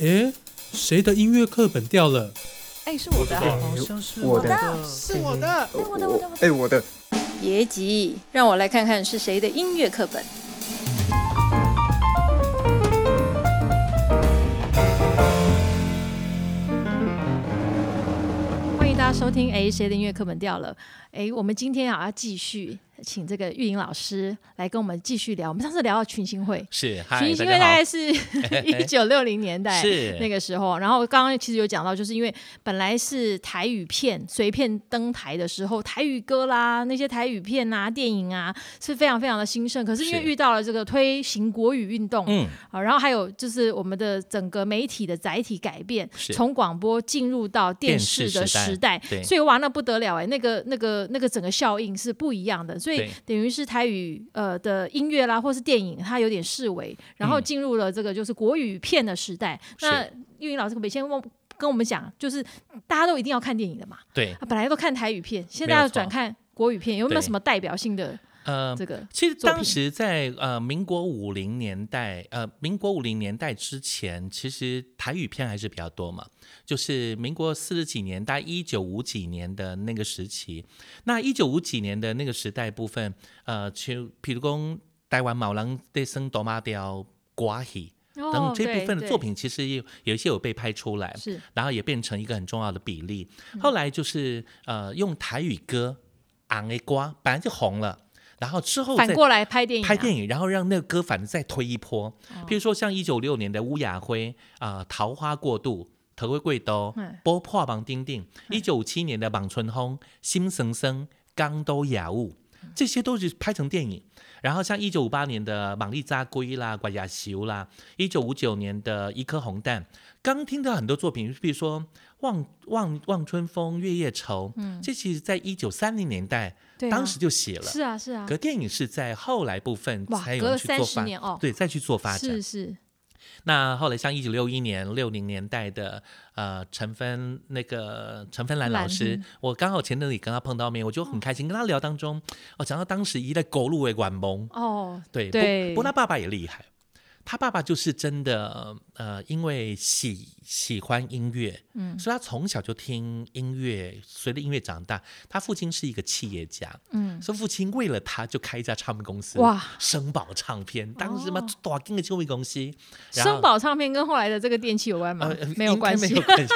诶，谁的音乐课本掉了？哎，是我的啊，好像是我的是我的。哎，我的，我的，我的。哎，我的。别急，让我来看看是谁的音乐课本。欢迎大家收听，哎，谁的音乐课本掉了？哎，我们今天啊要继续。请这个玉莹老师来跟我们继续聊。我们上次聊到群星会，是群星会大概是 一九六零年代那个时候。然后刚刚其实有讲到，就是因为本来是台语片随便登台的时候，台语歌啦，那些台语片啊、电影啊是非常非常的兴盛。可是因为遇到了这个推行国语运动，嗯，啊，然后还有就是我们的整个媒体的载体改变，从广播进入到电视的时代，所以哇，那不得了哎，那个那个那个整个效应是不一样的。所以等于是台语呃的音乐啦，或是电影，它有点视为，然后进入了这个就是国语片的时代。那玉云老师可不可以先问跟我们讲，就是大家都一定要看电影的嘛？对，本来都看台语片，现在要转看国语片，有没有什么代表性的？呃，这个其实当时在呃民国五零年代，呃民国五零年代之前，其实台语片还是比较多嘛。就是民国四十几年，大概一九五几年的那个时期。那一九五几年的那个时代部分，呃，就譬如讲台湾毛人的生多马雕瓜戏等这部分的作品，其实有有一些有被拍出来，是，然后也变成一个很重要的比例。后来就是呃用台语歌《昂的瓜》本来就红了。然后之后反过来拍电影，拍电影，然后让那个歌反正再推一波。譬如说像一九六年的乌雅辉啊，《桃花过渡》，头盔贵都，波破榜丁丁。一九五七年的《莽春风》，心生生，刚都雅物，这些都是拍成电影。然后像一九五八年的《莽丽扎龟》啦，《怪亚修》啦，一九五九年的一颗红蛋，刚听到很多作品，比如说《望望望春风》《月夜愁》，嗯，这其实在一九三零年代。当时就写了，是啊是啊。可电影是在后来部分才有去做发展，对，再去做发展。是是。那后来像一九六一年、六零年代的呃陈芬那个陈芬兰老师，我刚好前阵子跟他碰到面，我就很开心跟他聊当中，哦，讲到当时一代狗路为管蒙哦，对对，不过他爸爸也厉害。他爸爸就是真的，呃，因为喜喜欢音乐，嗯，所以他从小就听音乐，随着音乐长大。他父亲是一个企业家，嗯，所以父亲为了他就开一家唱片公司，哇，声宝唱片，当时嘛，大金的唱片公司。声宝唱片跟后来的这个电器有关吗？没有关系，没有关系。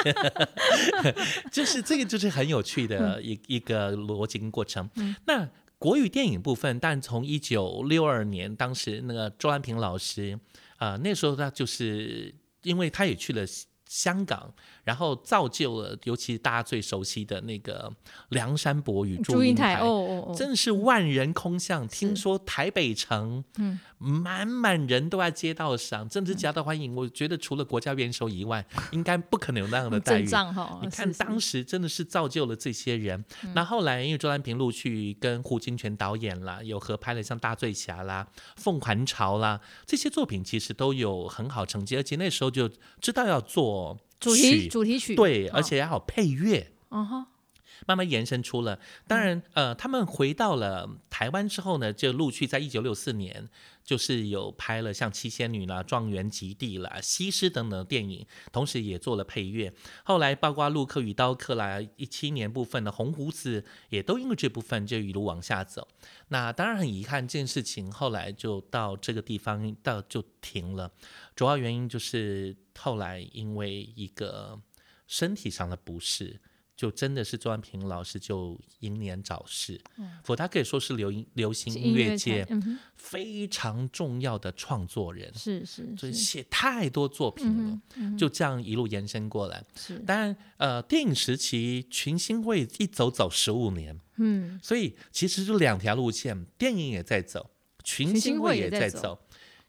就是这个，就是很有趣的一一个逻辑跟过程。那国语电影部分，但从一九六二年，当时那个周安平老师。啊，那时候他就是因为他也去了香港，然后造就了，尤其大家最熟悉的那个梁山伯与祝英台，哦哦哦，真的是万人空巷。听说台北城，嗯。满满人都在街道上，政治家的欢迎。我觉得除了国家元首以外，应该不可能有那样的待遇。你看当时真的是造就了这些人。那后来因为周兰平陆续跟胡金铨导演啦，有合拍了像《大醉侠》啦、《凤还巢》啦这些作品，其实都有很好成绩。而且那时候就知道要做主题主题曲，对，而且还有配乐。嗯哼。慢慢延伸出了，当然，呃，他们回到了台湾之后呢，就陆续在一九六四年，就是有拍了像《七仙女》啦、《状元及第》啦、《西施》等等电影，同时也做了配乐。后来包括《陆克与刀客》啦，一七年部分的《红胡子》也都因为这部分就一路往下走。那当然很遗憾，这件事情后来就到这个地方到就停了，主要原因就是后来因为一个身体上的不适。就真的是周安平老师就英年早逝，嗯否则他可以说是流流行音乐界非常重要的创作人，是是，就是写太多作品了，就这样一路延伸过来。是，当然，呃，电影时期群星会一走走十五年，嗯，所以其实就两条路线，电影也在走，群星会也在走，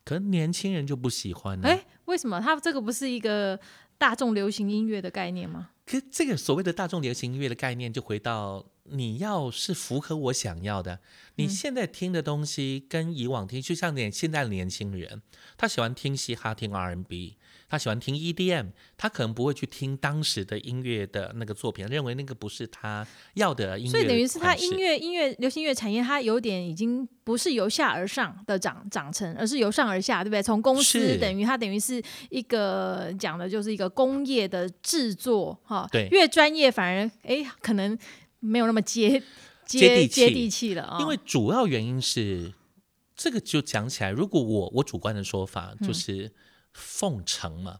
可能年轻人就不喜欢了。哎，为什么？他这个不是一个大众流行音乐的概念吗？可这个所谓的大众流行音乐的概念，就回到你要是符合我想要的，你现在听的东西跟以往听，就像年现在的年轻人，他喜欢听嘻哈、听 R&B，他喜欢听 EDM，他可能不会去听当时的音乐的那个作品，认为那个不是他要的音乐。所以等于是他音乐音乐流行音乐产业，它有点已经不是由下而上的长长成，而是由上而下，对不对？从公司等于它等于是一个讲的就是一个工业的制作哈，对，越专业反而哎可能没有那么接接接地气了啊。因为主要原因是这个就讲起来，如果我我主观的说法就是。奉承嘛，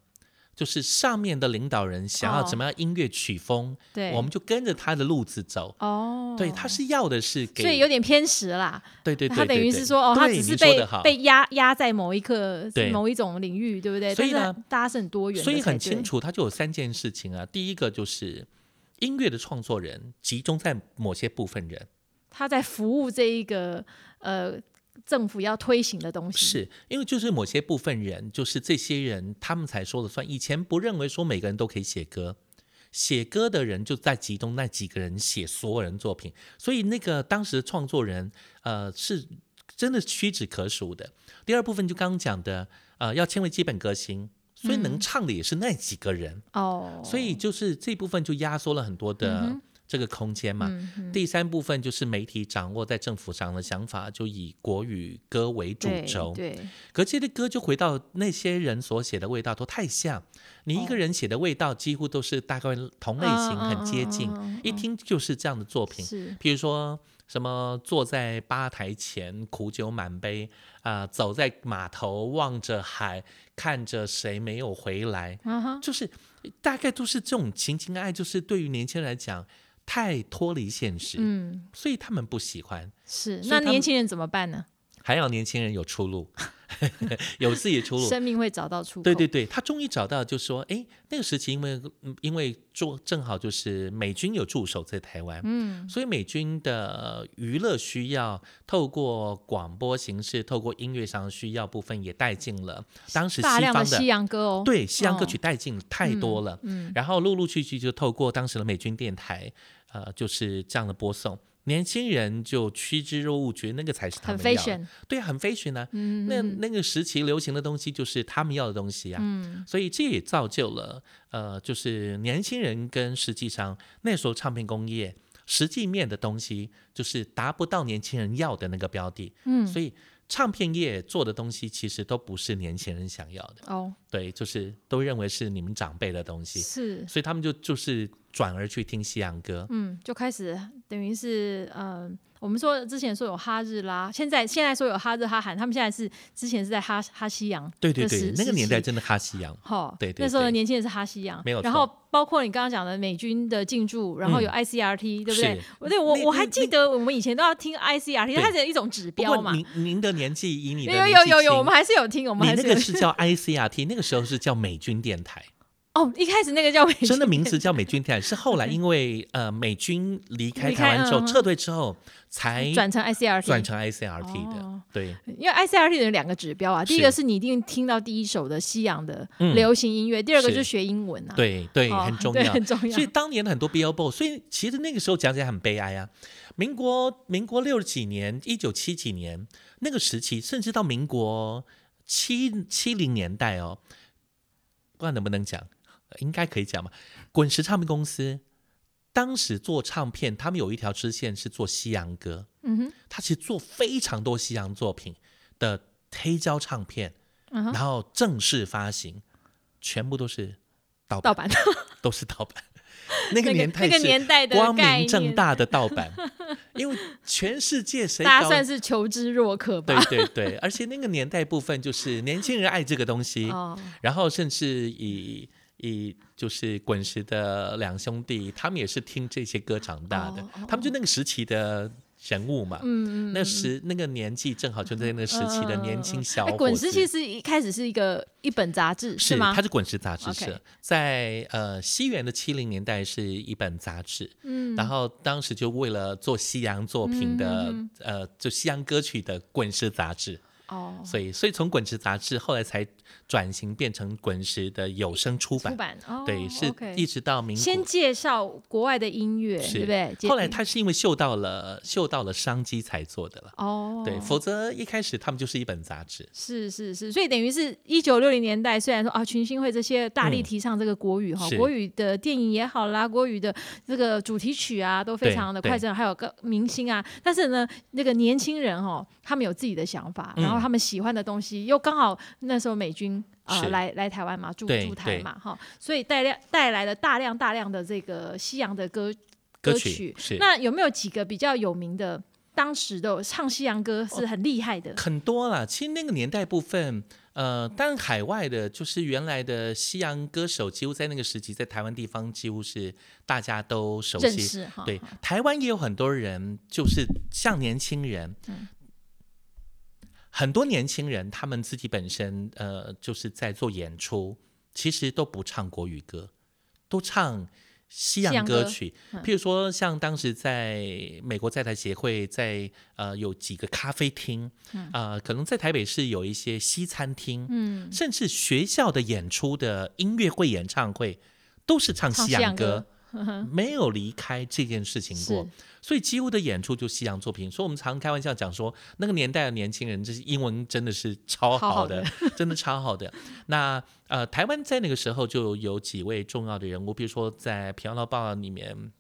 就是上面的领导人想要怎么样音乐曲风，对，我们就跟着他的路子走。哦，对，他是要的是给，所以有点偏食啦。对对对，他等于是说，哦，他只是被被压压在某一个某一种领域，对不对？所以呢，大家是很多元，所以很清楚，他就有三件事情啊。第一个就是音乐的创作人集中在某些部分人，他在服务这一个呃。政府要推行的东西，是因为就是某些部分人，就是这些人，他们才说了算。以前不认为说每个人都可以写歌，写歌的人就在集中那几个人写所有人作品，所以那个当时的创作人，呃，是真的屈指可数的。第二部分就刚刚讲的，呃，要签为基本歌星，所以能唱的也是那几个人哦，所以就是这部分就压缩了很多的。这个空间嘛，第三部分就是媒体掌握在政府上的想法，就以国语歌为主轴。对，可这些歌就回到那些人所写的味道都太像，你一个人写的味道几乎都是大概同类型，很接近，一听就是这样的作品。是，譬如说什么坐在吧台前苦酒满杯啊，走在码头望着海，看着谁没有回来，就是大概都是这种情情爱，就是对于年轻人来讲。太脱离现实，嗯，所以他们不喜欢。是，那年轻人怎么办呢？还要年轻人有出路。有自己的出路，生命会找到出路。对对对，他终于找到，就说，哎，那个时期因为因为做正好就是美军有驻守在台湾，嗯，所以美军的娱乐需要透过广播形式，透过音乐上需要部分也带进了当时大量的西洋歌哦，对西洋歌曲带进太多了，嗯，然后陆陆续续就透过当时的美军电台，呃，就是这样的播送。年轻人就趋之若鹜，觉得那个才是他们要的。对，很 fashion 啊。嗯，那那个时期流行的东西就是他们要的东西啊。嗯，所以这也造就了，呃，就是年轻人跟实际上那时候唱片工业实际面的东西，就是达不到年轻人要的那个标的。嗯，所以唱片业做的东西其实都不是年轻人想要的。哦，对，就是都认为是你们长辈的东西。是，所以他们就就是。转而去听西洋歌，嗯，就开始等于是，呃，我们说之前说有哈日啦，现在现在说有哈日哈韩，他们现在是之前是在哈哈西洋，对对对，那个年代真的哈西洋，哈，对对，那时候的年轻人是哈西洋，没有然后包括你刚刚讲的美军的进驻，然后有 ICRT，对不对？对，我我还记得我们以前都要听 ICRT，它是一种指标嘛。您您的年纪以你的有有有有，我们还是有听，我们还是那个是叫 ICRT，那个时候是叫美军电台。哦，一开始那个叫美 真的名字叫美军台，是后来 因为呃美军离开台湾之后撤退之后才转成 ICRT，转成 ICRT 的。对，因为 ICRT 有两个指标啊，第一个是你一定听到第一首的西洋的流行音乐，第二个就是学英文啊。对对，很重要，很重要。所以当年的很多 Billboard，所以其实那个时候讲起来很悲哀啊。民国民国六十几年，一九七几年那个时期，甚至到民国七七零年代哦，不知道能不能讲。应该可以讲嘛？滚石唱片公司当时做唱片，他们有一条支线是做西洋歌。嗯哼，他其实做非常多西洋作品的黑胶唱片，然后正式发行，全部都是盗盗版，都是盗版。那个年代，那个年代的光明正大的盗版，因为全世界谁大家算是求知若渴吧？对对对，而且那个年代部分就是年轻人爱这个东西，然后甚至以。以就是滚石的两兄弟，他们也是听这些歌长大的，他们就那个时期的人物嘛。嗯嗯，那时那个年纪正好就在那个时期的年轻小伙。滚石其实一开始是一个一本杂志，是吗？它是滚石杂志社，在呃西元的七零年代是一本杂志。嗯，然后当时就为了做西洋作品的呃，就西洋歌曲的滚石杂志。哦，所以所以从滚石杂志后来才转型变成滚石的有声出版，出版哦，对，是一直到民先。介绍国外的音乐，对不对？后来他是因为嗅到了嗅到了商机才做的了，哦，对，否则一开始他们就是一本杂志。是是是，所以等于是一九六零年代，虽然说啊群星会这些大力嗯提倡这个国语哈、是国语的电影也好啦，国语的这个主题曲啊都非常的快正，还有个明星啊，但是呢，那个年轻人哦，他们有自己的想法，然后嗯他们喜欢的东西又刚好那时候美军。啊、来来台湾嘛，驻对驻台嘛，哈，所以带量带来了大量大量的这个西洋的歌歌曲那有没有几个比较有名的？当时的唱西洋歌是很厉害的，很多啦，其实那个年代部分，呃，当然海外的，就是原来的西洋歌手，几乎在那个时期，在台湾地方几乎是大家都熟悉。对，台湾也有很多人，就是像年轻人，嗯很多年轻人他们自己本身呃就是在做演出，其实都不唱国语歌，都唱西洋歌歌曲。嗯。譬如说，像当时在美国在台协会在呃有几个咖啡厅，呃，可能在台北市有一些西餐厅，嗯，甚至学校的演出的音乐会、演唱会都是唱唱西洋西洋歌歌。没有离开这件事情过，所以几乎的演出就西洋作品。所以我们常开玩笑讲说，那个年代的年轻人，这些英文真的是超好好好的，真的超好的。那呃，台湾在那个时候就有几位重要的人物，比如说在《平遥报》里面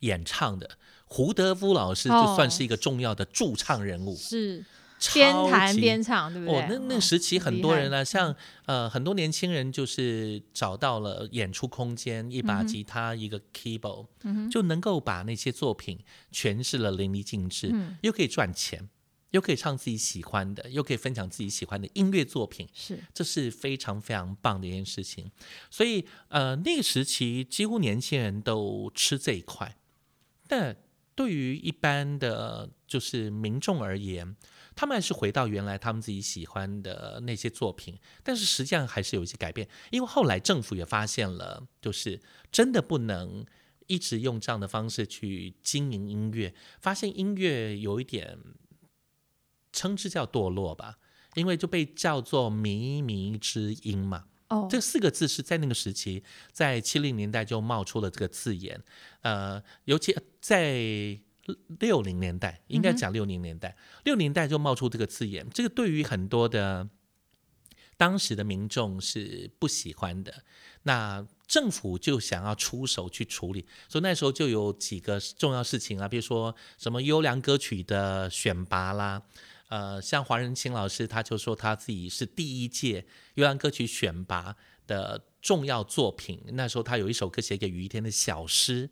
演唱的胡德夫老师，哦就算是一个重要的驻唱人物，是超边弹边唱，对不对？哦，那那哦时期很多人呢，像呃很多年轻人就是找到了演出空间，一嗯把吉他，一个 keyboard，、嗯就能够把那些作品诠释了淋漓尽致，嗯。又可以赚钱，又可以唱自己喜欢的，又可以分享自己喜欢的音乐作品，是。这是非常非常棒的一件事情。所以呃那个时期几乎年轻人都吃这一块，但对于一般的就是民众而言，他们还是回到原来他们自己喜欢的那些作品，但是实际上还是有一些改变，因为后来政府也发现了，就是真的不能一直用这样的方式去经营音乐，发现音乐有一点称之叫堕落吧，因为就被叫做靡靡之音嘛。哦，这四个字是在那个时期，在七零年代就冒出了这个字眼，呃，尤其在六零年代，应该讲六零年代，六零年代就冒出这个字眼，这个对于很多的当时的民众是不喜欢的，那政府就想要出手去处理，所以那时候就有几个重要事情啊，比如说什么优良歌曲的选拔啦。呃，像黄仁清老师，他就说他自己是第一届优良歌曲选拔的重要作品。那时候他有一首歌写给于一天的小诗，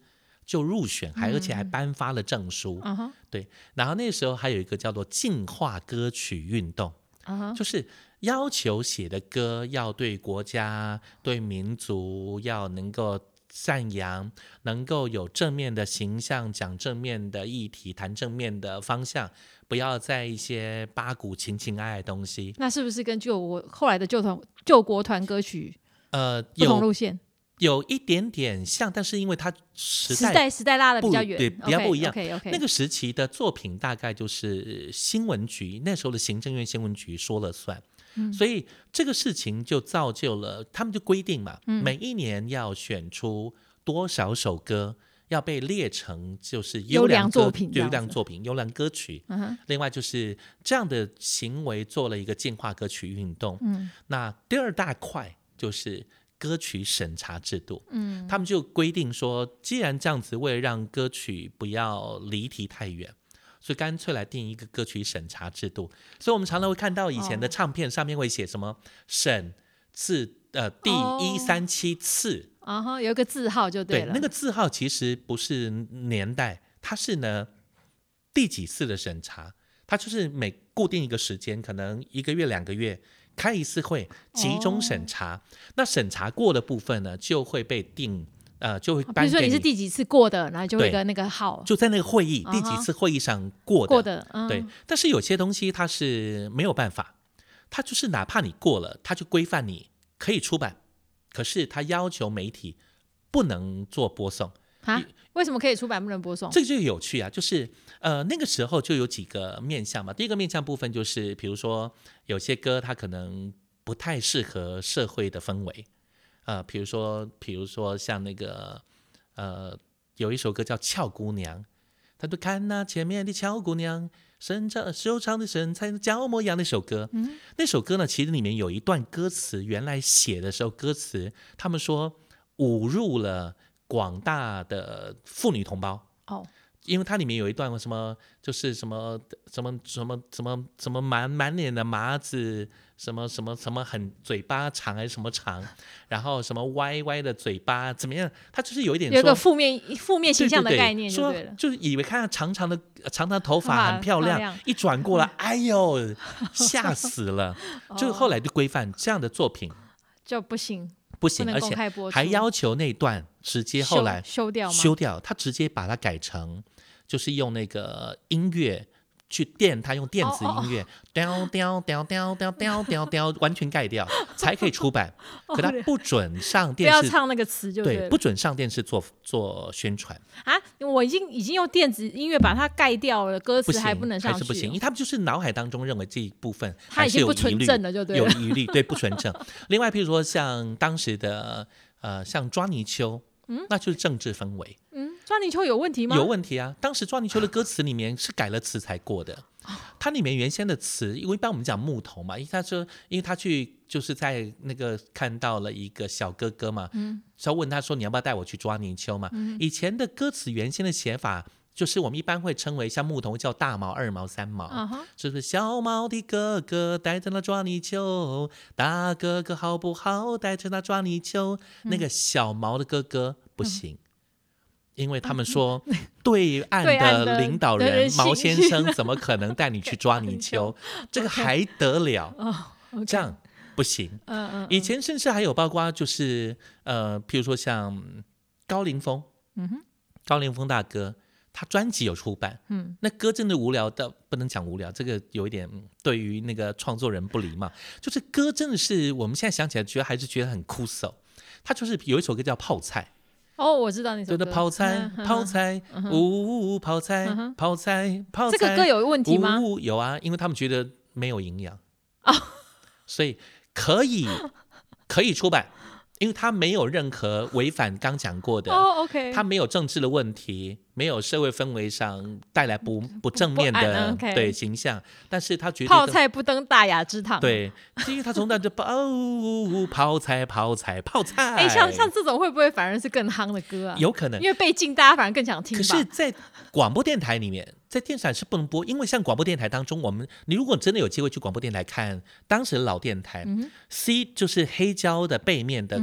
就入选，还而且还颁发了证书。嗯，对，然后那时候还有一个叫做净化歌曲运动，嗯，就是要求写的歌要对国家、对民族要能够赞扬，能够有正面的形象，讲正面的议题，谈正面的方向，不要在一些八股情情爱爱的东西。那是不是跟救我后来的救团救国团歌曲呃，不同有路线？有一点点像，但是因为它时时代代时代拉的比不较远，对比较不一样。那个时期的作品大概就是新闻局那时候的行政院新闻局说了算，嗯。所以这个事情就造就了他们就规定嘛，嗯。每一年要选出多少首歌要被列成就是优良作品优良作品、优良歌曲。嗯，另外就是这样的行为做了一个进化歌曲运动。嗯。那第二大块就是歌曲审查制度。嗯，他们就规定说，既然这样子，为了让歌曲不要离题太远，所以干脆来定一个歌曲审查制度。所以我们常常会看到以前的哦唱片上面会写什么审次呃第哦一三七次，啊哈，有一个字号就对了，那个字号其实不是年代，它是呢第几次的审查，它就是每固定一个时间，可能一个月两个月。开一次会，集中审查。哦。那审查过的部分呢，就会被定，呃，就会比如说你是第几次过的，然后就会有一个那个号。就在那个会议、第几次会议上过的。过的，嗯。对，但是有些东西它是没有办法，它就是哪怕你过了，它就规范你可以出版，可是它要求媒体不能做播送，啊？为什么可以出版不能播送？这个就有趣啊，就是呃那个时候就有几个面向嘛。第一个面向部分就是，比如说有些歌它可能不太适合社会的氛围，呃，比如说比如说像那个呃有一首歌叫《俏姑娘》，他就看那前面的俏姑娘，身长修长的身材，娇模样那首歌。那首歌呢，其实里面有一段歌词，原来写的时候歌词，他们说侮辱了。广大的妇女同胞哦，因为它里面有一段什么，就是什么什么什么什么什么满满脸的麻子，什么什么什么很嘴巴长还是什么长，然后什么歪歪的嘴巴怎么样？他就是有一点有个负面负面形象的概念，说就是以为看到长长的长长的头发很漂亮，一转过来，哎呦，吓死了！就后来就规范这样的作品就不行。不行，而且还要求那段直接后来修掉，修掉，他直接把它改成，就是用那个音乐。去电，他用电子音乐，雕雕雕雕雕雕雕雕，完全盖掉才可以出版。可他不准上电视，不要唱那个词就对，不准上电视做做宣传啊！我已经已经用电子音乐把它盖掉了，歌词还不能上，还是不行，因为他们就是脑海当中认为这一部分他已经不纯正了，就对，有疑虑，对，不纯正。另外，譬如说像当时的呃，像抓泥鳅，嗯，那就是政治氛围，嗯。抓泥鳅有问题吗？有问题啊！当时抓泥鳅的歌词里面是改了词才过的。它里面原先的词，因为一般我们讲木头嘛，因为他说，因为他去就是在那个看到了一个小哥哥嘛，嗯，要问他说你要不要带我去抓泥鳅嘛？以前的歌词原先的写法，就是我们一般会称为像牧童叫大毛、二毛、三毛，是不是？小毛的哥哥带着那抓泥鳅，大哥哥好不好？带着那抓泥鳅，那个小毛的哥哥不行。因为他们说，对岸的领导人 毛先生怎么可能带你去抓泥鳅？这个还得了？这样不行。嗯嗯。以前甚至还有包括就是呃，譬如说像高凌风，嗯哼，高凌风大哥，他专辑有出版，嗯，那歌真的无聊的不能讲无聊，这个有一点对于那个创作人不礼貌。就是歌真的是我们现在想起来，觉得还是觉得很枯燥。他就是有一首歌叫《泡菜》。哦，我知道你说的泡菜，泡菜，呜呜呜，泡菜，泡菜，泡菜。这个歌有问题吗？有啊，因为他们觉得没有营养啊，所以可以可以出版。因为他没有任何违反刚讲过的，哦，OK，他没有政治的问题，没有社会氛围上带来不不正面的对形象，但是他觉得泡菜不登大雅之堂，对，因为他从那就泡泡菜泡菜泡菜，哎，像像这种会不会反而是更夯的歌啊？有可能，因为被禁，大家反而更想听。可是，在广播电台里面。在电视上是不能播，因为像广播电台当中，我们你如果真的有机会去广播电台看当时的老电台，C 就是黑胶的背面的，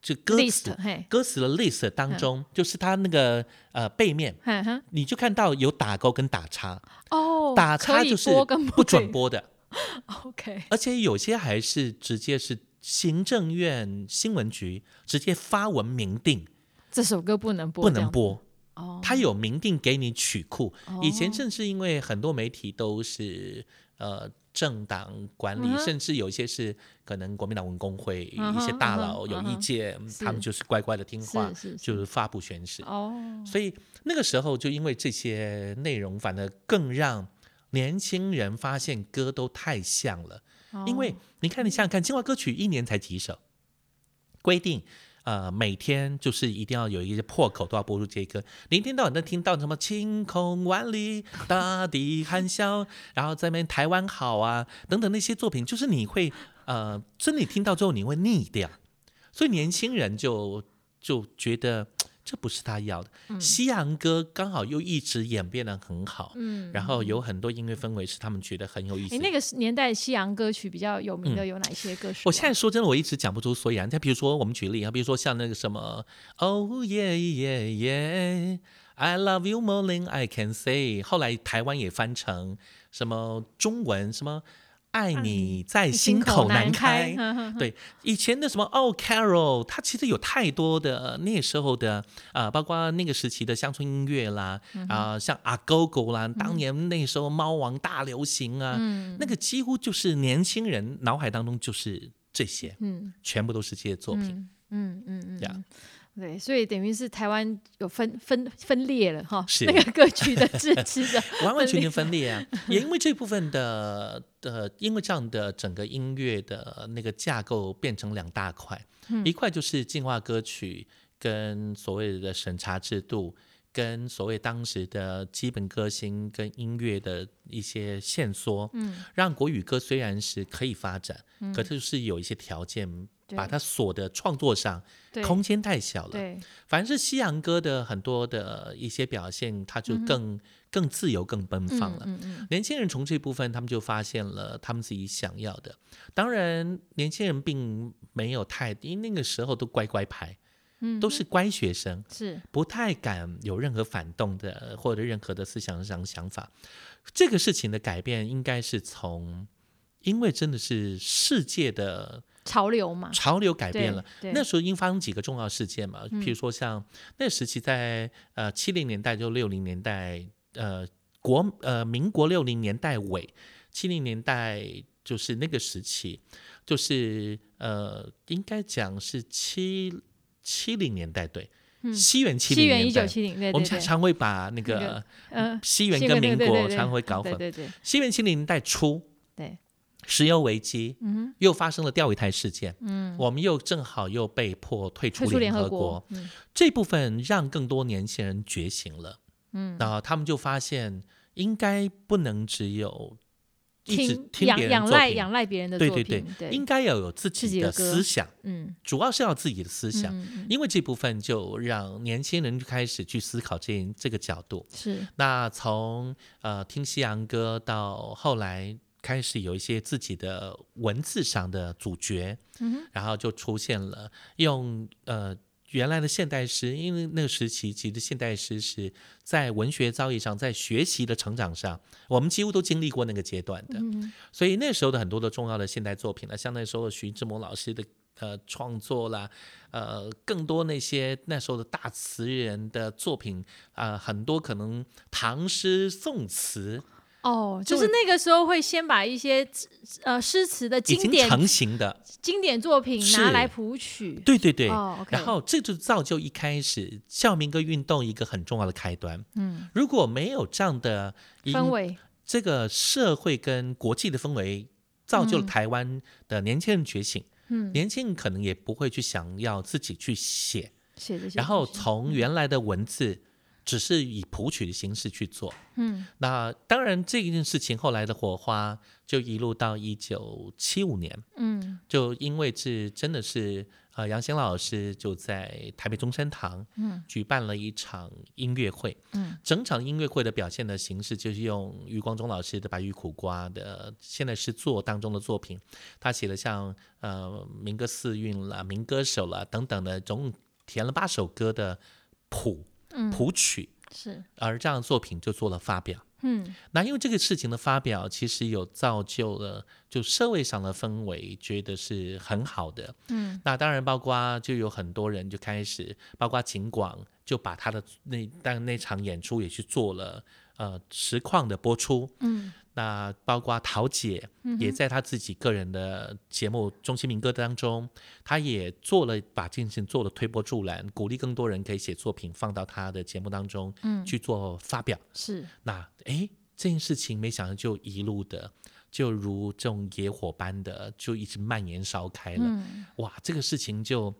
就歌词歌词的 list 当中，就是它那个呃背面，你就看到有打勾跟打叉哦，打叉就是不准播的，OK，而且有些还是直接是行政院新闻局直接发文明定这首歌不能播，不能播。他有明定给你曲库，以前正是因为很多媒体都是呃政党管理，甚至有一些是可能国民党文工会一些大佬有意见，他们就是乖乖的听话，就是发布宣誓。哦，所以那个时候就因为这些内容，反而更让年轻人发现歌都太像了。因为你看，你想想看，清华歌曲一年才几首，规定。呃，每天就是一定要有一些破口都要播出这歌，你一天到晚都听到什么晴空万里，大地含笑，然后在那边台湾好啊等等那些作品，就是你会呃，真的听到之后你会腻掉，所以年轻人就就觉得。这不是他要的。西洋歌刚好又一直演变的很好，嗯，然后有很多音乐氛围是他们觉得很有意思。那个年代西洋歌曲比较有名的有哪些歌手？我现在说真的，我一直讲不出所以然。再比如说，我们举例啊，比如说像那个什么，Oh yeah yeah yeah，I love you more than I can say。后来台湾也翻成什么中文什么。爱你在心口难开，对以前的什么哦，Carol，他其实有太多的那时候的啊，包括那个时期的乡村音乐啦，啊，像阿狗狗啦，当年那时候猫王大流行啊，那个几乎就是年轻人脑海当中就是这些，嗯，全部都是这些作品，嗯嗯嗯，这样。对，所以等于是台湾有分分分裂了哈，是那个歌曲的支持的 完完全全分裂啊！也因为这部分的的，因为这样的整个音乐的那个架构变成两大块，一块就是进化歌曲跟所谓的审查制度。跟所谓当时的基本歌星跟音乐的一些限缩，嗯，让国语歌虽然是可以发展，嗯，可是是有一些条件把它锁的创作上空间太小了。对，反正是西洋歌的很多的一些表现，它就更更自由、更奔放了。嗯嗯，年轻人从这部分，他们就发现了他们自己想要的。当然，年轻人并没有太，因为那个时候都乖乖牌。都是乖学生，是不太敢有任何反动的或者任何的思想上想法。这个事情的改变，应该是从，因为真的是世界的潮流嘛，潮流改变了。那时候应发生几个重要事件嘛，譬如说像那时期在呃七零年代就六零年代，呃国呃民国六零年代尾，七零年代就是那个时期，就是呃应该讲是七。七零年代对，西元七零年代，一九七零，我们常会把那个呃西元跟民国常会搞混。对对，西元七零年代初，对，石油危机，嗯，又发生了钓鱼台事件，嗯，我们又正好又被迫退出联合国，这部分让更多年轻人觉醒了，嗯，然后他们就发现应该不能只有一直。听仰仰赖仰赖别人的作品，对对对，应该要有自己的思想，嗯，主要是要自己的思想，因为这部分就让年轻人开始去思考这这个角度。是，那从呃听西洋歌到后来开始有一些自己的文字上的主角，嗯然后就出现了用呃。原来的现代诗，因为那个时期其实现代诗是在文学造诣上，在学习的成长上，我们几乎都经历过那个阶段的。所以那时候的很多的重要的现代作品呢，像那时候徐志摩老师的呃创作啦，呃，更多那些那时候的大词人的作品啊，很多可能唐诗宋词。哦，就是那个时候会先把一些呃诗词的经典成型的。经典作品拿来谱曲，对对对，然后这就造就一开始校民歌运动一个很重要的开端。嗯，如果没有这样的氛围，这个社会跟国际的氛围造就了台湾的年轻人觉醒。嗯，年轻人可能也不会去想要自己去写。写然后从原来的文字。只是以谱曲的形式去做，嗯，那当然这一件事情后来的火花就一路到一九七五年，嗯，就因为是真的是呃杨贤老师就在台北中山堂，嗯，举办了一场音乐会，嗯，整场音乐会的表现的形式就是用余光中老师的《白玉苦瓜》的现在是作当中的作品，他写了像呃民歌四韵啦、民歌手啦等等的，总共填了八首歌的谱。谱曲是，而这样的作品就做了发表。嗯，那因为这个事情的发表，其实有造就了就社会上的氛围，觉得是很好的。嗯，那当然包括就有很多人就开始，包括秦广就把他的那但那场演出也去做了呃实况的播出。嗯。那包括陶姐也在她自己个人的节目《中心民歌》当中，她也做了把这件事情做了推波助澜，鼓励更多人可以写作品放到她的节目当中去做发表。是那哎，这件事情没想到就一路的就如这种野火般的就一直蔓延烧开了。哇，这个事情就。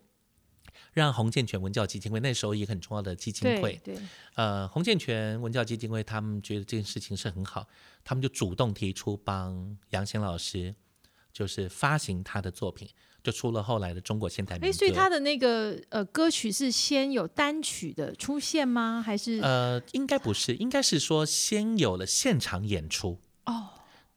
让洪建全文教基金会那时候也很重要的基金会，对，呃，洪建全文教基金会他们觉得这件事情是很好，他们就主动提出帮杨贤老师，就是发行他的作品，就出了后来的中国现代民歌。所以他的那个呃歌曲是先有单曲的出现吗？还是呃，应该不是，应该是说先有了现场演出哦，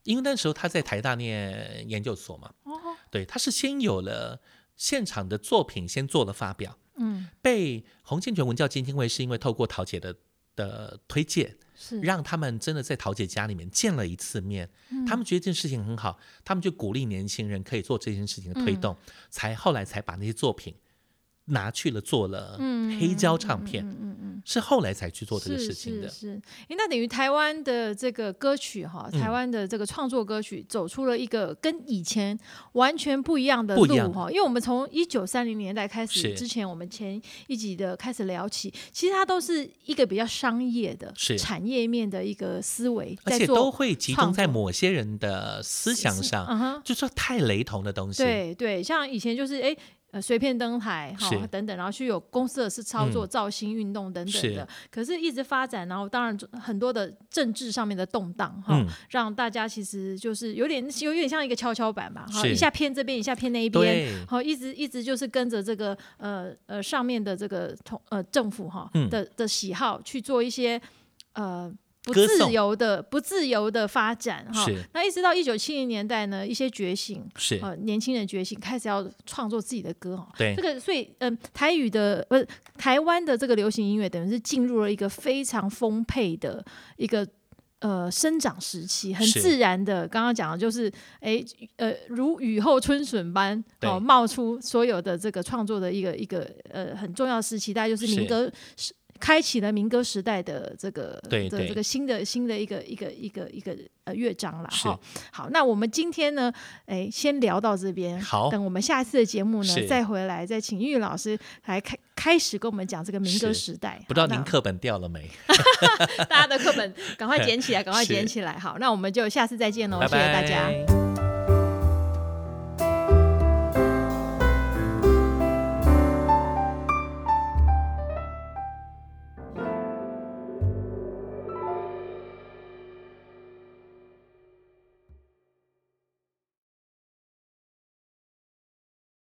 因为那时候他在台大念研究所嘛，哦，对，他是先有了。现场的作品先做了发表，嗯，被洪建全文教基金会是因为透过陶姐的的推荐，是。让他们真的在陶姐家里面见了一次面，他们觉得这件事情很好，他们就鼓励年轻人可以做这件事情的推动，才后来才把那些作品拿去了做了黑胶唱片，嗯嗯是后来才去做这个事情的。是那等于台湾的这个歌曲哈，台湾的这个创作歌曲走出了一个跟以前完全不一样的路哈。因为我们从一九三零年代开始，之前我们前一集的开始聊起，其实它都是一个比较商业的产业面的一个思维，而且都会集中在某些人的思想上，就说太雷同的东西。对对，像以前就是哎。呃，随便登台哈等等，然后去有公司的是操作造星运动等等的，可是一直发展，然后当然很多的政治上面的动荡哈，让大家其实就是有点有点像一个跷跷板吧，哈，一下偏这边，一下偏那一边，好，一直一直就是跟着这个呃呃上面的这个同呃政府哈的的喜好去做一些呃。不自由的、不自由的发展哈，那一直到一九七零年代呢，一些觉醒是呃年轻人觉醒，开始要创作自己的歌哈。对，这个所以嗯，台语的不是台湾的这个流行音乐，等于是进入了一个非常丰沛的一个呃生长时期，很自然的。刚刚讲的就是哎呃，如雨后春笋般哦，冒出所有的这个创作的一个一个呃很重要时期，大概就是民歌是。开启了民歌时代的这个的这个新的新的一个一个一个一个呃乐章了哈。好，那我们今天呢，哎，先聊到这边。好，等我们下一次的节目呢，再回来再请玉老师来开开始跟我们讲这个民歌时代。不知道您课本掉了没？大家的课本赶快捡起来，赶快捡起来。好，那我们就下次再见喽，谢谢大家。